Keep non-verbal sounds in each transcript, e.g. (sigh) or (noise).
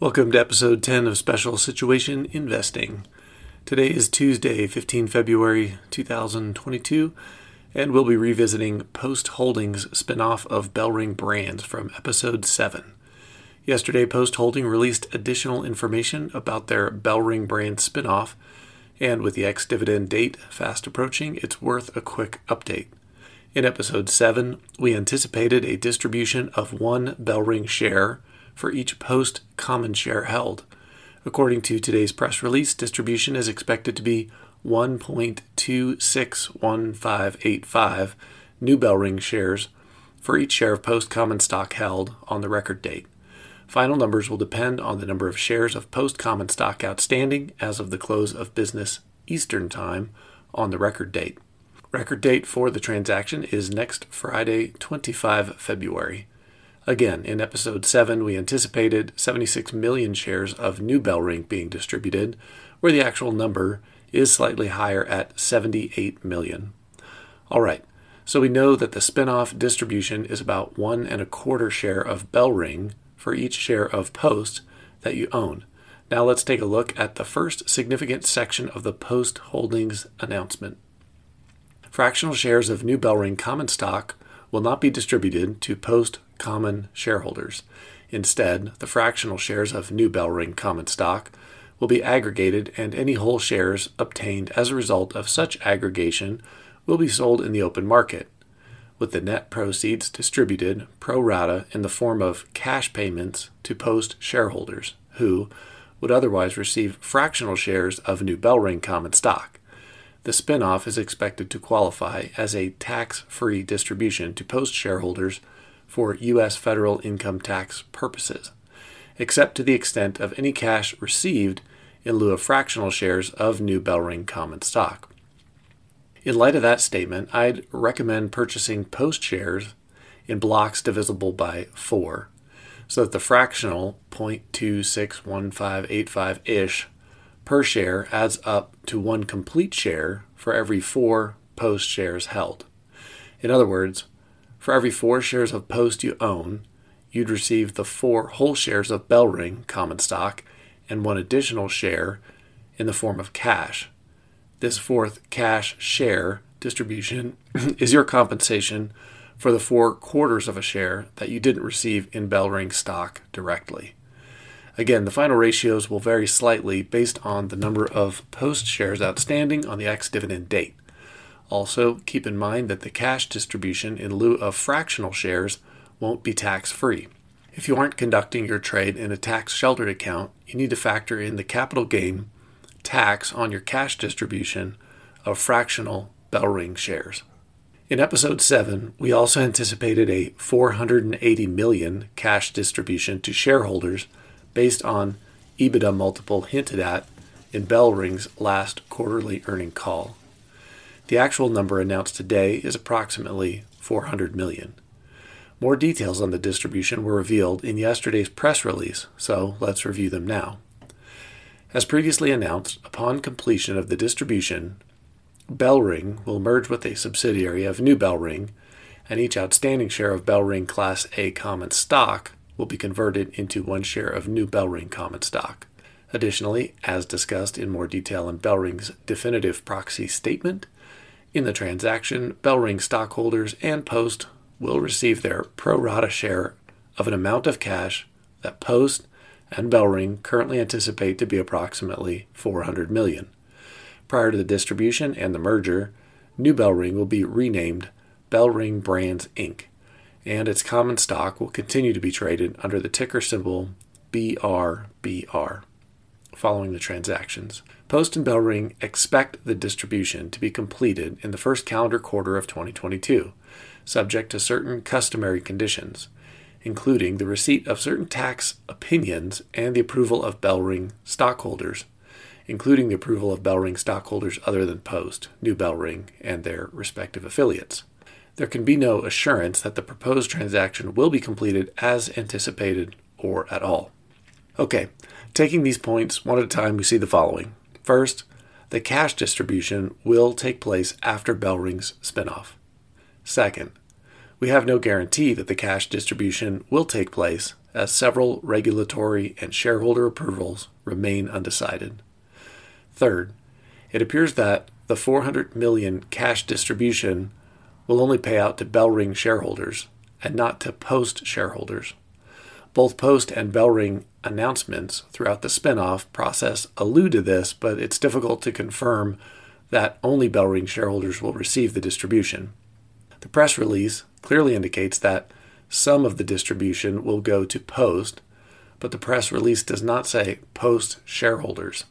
Welcome to episode 10 of Special Situation Investing. Today is Tuesday, 15 February 2022, and we'll be revisiting Post Holdings spinoff of Bellring Brands from episode 7. Yesterday, Post Holding released additional information about their Bellring brand spinoff, and with the ex dividend date fast approaching, it's worth a quick update. In episode 7, we anticipated a distribution of one Bellring share for each post common share held. According to today's press release, distribution is expected to be 1.261585 new Bellring shares for each share of post common stock held on the record date. Final numbers will depend on the number of shares of post common stock outstanding as of the close of business Eastern Time on the record date. Record date for the transaction is next Friday, 25 February. Again, in episode 7, we anticipated 76 million shares of new Bellring being distributed, where the actual number is slightly higher at 78 million. All right, so we know that the spinoff distribution is about one and a quarter share of Bellring for each share of Post that you own. Now let's take a look at the first significant section of the Post Holdings announcement. Fractional shares of new Bellring common stock will not be distributed to Post common shareholders. Instead, the fractional shares of New Bellring common stock will be aggregated, and any whole shares obtained as a result of such aggregation will be sold in the open market, with the net proceeds distributed pro rata in the form of cash payments to post shareholders, who would otherwise receive fractional shares of New Bellring common stock. The spinoff is expected to qualify as a tax free distribution to post shareholders for U.S. federal income tax purposes, except to the extent of any cash received in lieu of fractional shares of New Bellring common stock. In light of that statement, I'd recommend purchasing post shares in blocks divisible by 4 so that the fractional 0.261585 ish per share adds up to one complete share for every four post shares held. In other words, for every four shares of Post you own, you'd receive the four whole shares of Bellring common stock and one additional share in the form of cash. This fourth cash share distribution (clears throat) is your compensation for the four quarters of a share that you didn't receive in Bellring stock directly. Again, the final ratios will vary slightly based on the number of post shares outstanding on the ex dividend date. Also, keep in mind that the cash distribution in lieu of fractional shares won't be tax free. If you aren't conducting your trade in a tax sheltered account, you need to factor in the capital gain tax on your cash distribution of fractional Bellring shares. In episode 7, we also anticipated a 480 million cash distribution to shareholders based on EBITDA multiple hinted at in Bellring's last quarterly earning call. The actual number announced today is approximately 400 million. More details on the distribution were revealed in yesterday's press release, so let's review them now. As previously announced, upon completion of the distribution, Bellring will merge with a subsidiary of New Bellring, and each outstanding share of Bellring Class A common stock will be converted into one share of New Bellring common stock. Additionally, as discussed in more detail in Bellring's definitive proxy statement, in the transaction, Bellring stockholders and Post will receive their pro rata share of an amount of cash that Post and Bellring currently anticipate to be approximately 400 million. Prior to the distribution and the merger, New Bellring will be renamed Bellring Brands Inc., and its common stock will continue to be traded under the ticker symbol BRBR following the transactions. Post and Bellring expect the distribution to be completed in the first calendar quarter of 2022, subject to certain customary conditions, including the receipt of certain tax opinions and the approval of Bellring stockholders, including the approval of Bellring stockholders other than Post, New Bellring, and their respective affiliates. There can be no assurance that the proposed transaction will be completed as anticipated or at all. Okay, taking these points one at a time, we see the following. First, the cash distribution will take place after Bellring's spinoff. Second, we have no guarantee that the cash distribution will take place as several regulatory and shareholder approvals remain undecided. Third, it appears that the 400 million cash distribution will only pay out to Bellring shareholders and not to Post shareholders. Both Post and Bellring announcements throughout the spinoff process allude to this, but it's difficult to confirm that only Bellring shareholders will receive the distribution. The press release clearly indicates that some of the distribution will go to Post, but the press release does not say Post shareholders.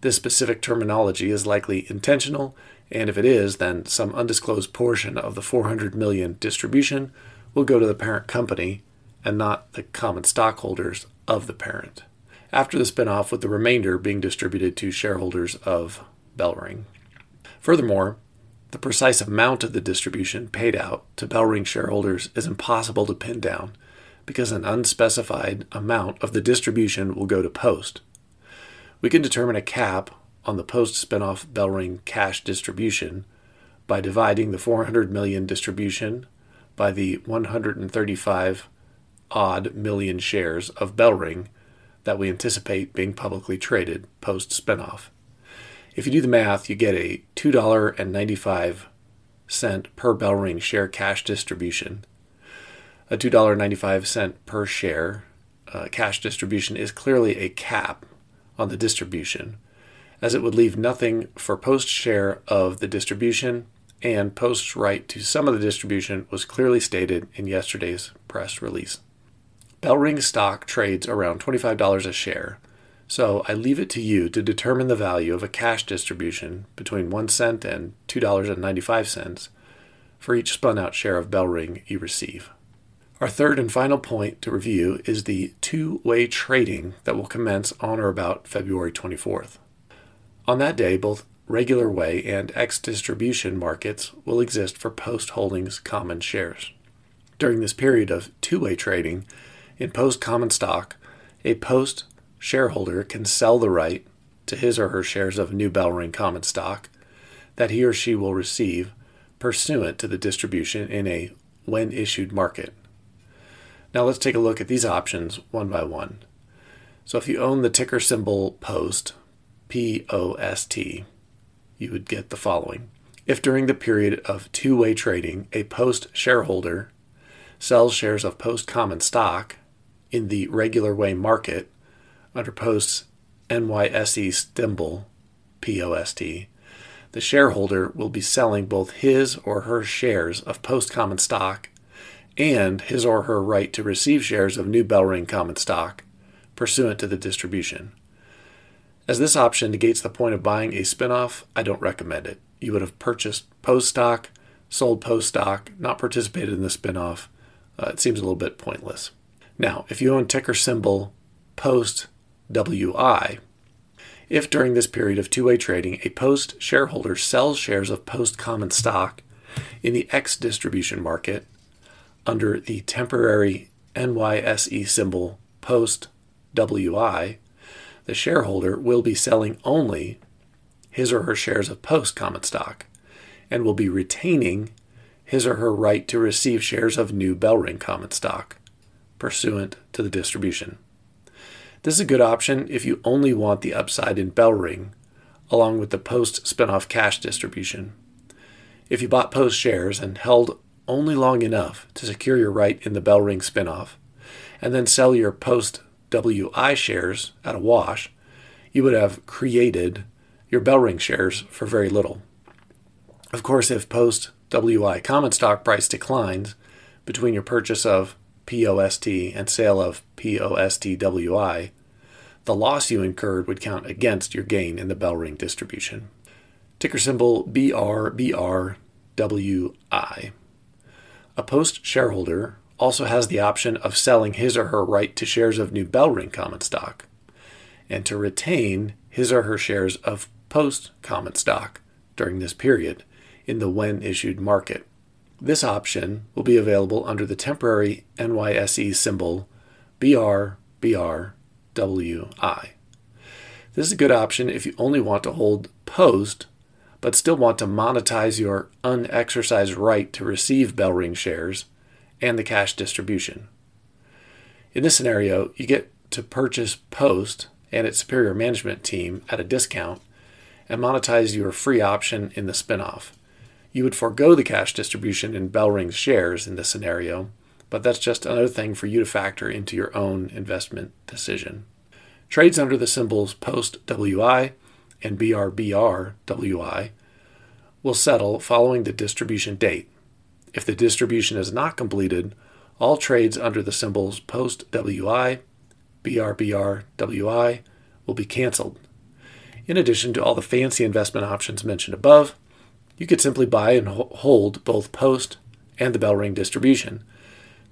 This specific terminology is likely intentional, and if it is, then some undisclosed portion of the 400 million distribution will go to the parent company and not the common stockholders of the parent. After the spinoff, with the remainder being distributed to shareholders of Bellring. Furthermore, the precise amount of the distribution paid out to Bellring shareholders is impossible to pin down because an unspecified amount of the distribution will go to Post. We can determine a cap on the post spinoff Bellring cash distribution by dividing the 400 million distribution by the 135 odd million shares of Bellring that we anticipate being publicly traded post spinoff. If you do the math, you get a $2.95 per Bellring share cash distribution. A $2.95 per share uh, cash distribution is clearly a cap on the distribution, as it would leave nothing for Post share of the distribution, and Post's right to some of the distribution was clearly stated in yesterday's press release. Bellring stock trades around $25 a share, so I leave it to you to determine the value of a cash distribution between 1 cent and $2.95 for each spun out share of Bellring you receive. Our third and final point to review is the two way trading that will commence on or about February 24th. On that day, both regular way and ex distribution markets will exist for Post Holdings common shares. During this period of two way trading in Post common stock, a Post shareholder can sell the right to his or her shares of New Bellring common stock that he or she will receive pursuant to the distribution in a when issued market. Now let's take a look at these options one by one. So if you own the ticker symbol POST, P O S T, you would get the following. If during the period of two way trading, a Post shareholder sells shares of Post common stock in the regular way market under Post's NYSE symbol, POST, the shareholder will be selling both his or her shares of Post common stock and his or her right to receive shares of New Bellring common stock pursuant to the distribution. As this option negates the point of buying a spinoff, I don't recommend it. You would have purchased Post stock, sold Post stock, not participated in the spinoff. Uh, it seems a little bit pointless. Now, if you own ticker symbol Post WI. If during this period of two way trading a Post shareholder sells shares of Post common stock in the ex distribution market under the temporary NYSE symbol Post WI, the shareholder will be selling only his or her shares of Post common stock and will be retaining his or her right to receive shares of New Bellring common stock pursuant to the distribution. This is a good option if you only want the upside in Bellring, along with the post spinoff cash distribution. If you bought post shares and held only long enough to secure your right in the Bellring spinoff, and then sell your post WI shares at a wash, you would have created your Bellring shares for very little. Of course, if post WI common stock price declines between your purchase of POST and sale of POSTWI, the loss you incurred would count against your gain in the Bellring distribution. Ticker symbol BRBRWI. A post shareholder also has the option of selling his or her right to shares of New Bellring common stock and to retain his or her shares of post common stock during this period in the when issued market. This option will be available under the temporary NYSE symbol BRBRWI. This is a good option if you only want to hold post but still want to monetize your unexercised right to receive Bellring shares and the cash distribution. In this scenario, you get to purchase Post and its superior management team at a discount and monetize your free option in the spinoff. You would forego the cash distribution in Bellring's shares in this scenario, but that's just another thing for you to factor into your own investment decision. Trades under the symbols POST WI and BRBR WI will settle following the distribution date. If the distribution is not completed, all trades under the symbols POST WI, BRBR WI will be canceled. In addition to all the fancy investment options mentioned above, you could simply buy and hold both Post and the Bellring distribution.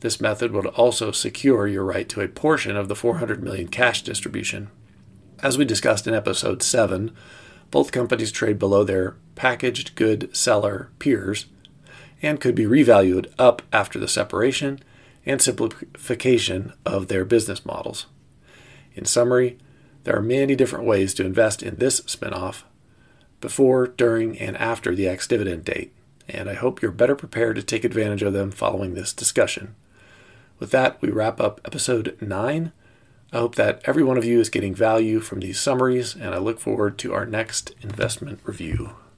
This method would also secure your right to a portion of the 400 million cash distribution. As we discussed in episode 7, both companies trade below their packaged good seller peers and could be revalued up after the separation and simplification of their business models. In summary, there are many different ways to invest in this spinoff before, during, and after the ex dividend date, and I hope you're better prepared to take advantage of them following this discussion. With that, we wrap up episode 9. I hope that every one of you is getting value from these summaries, and I look forward to our next investment review.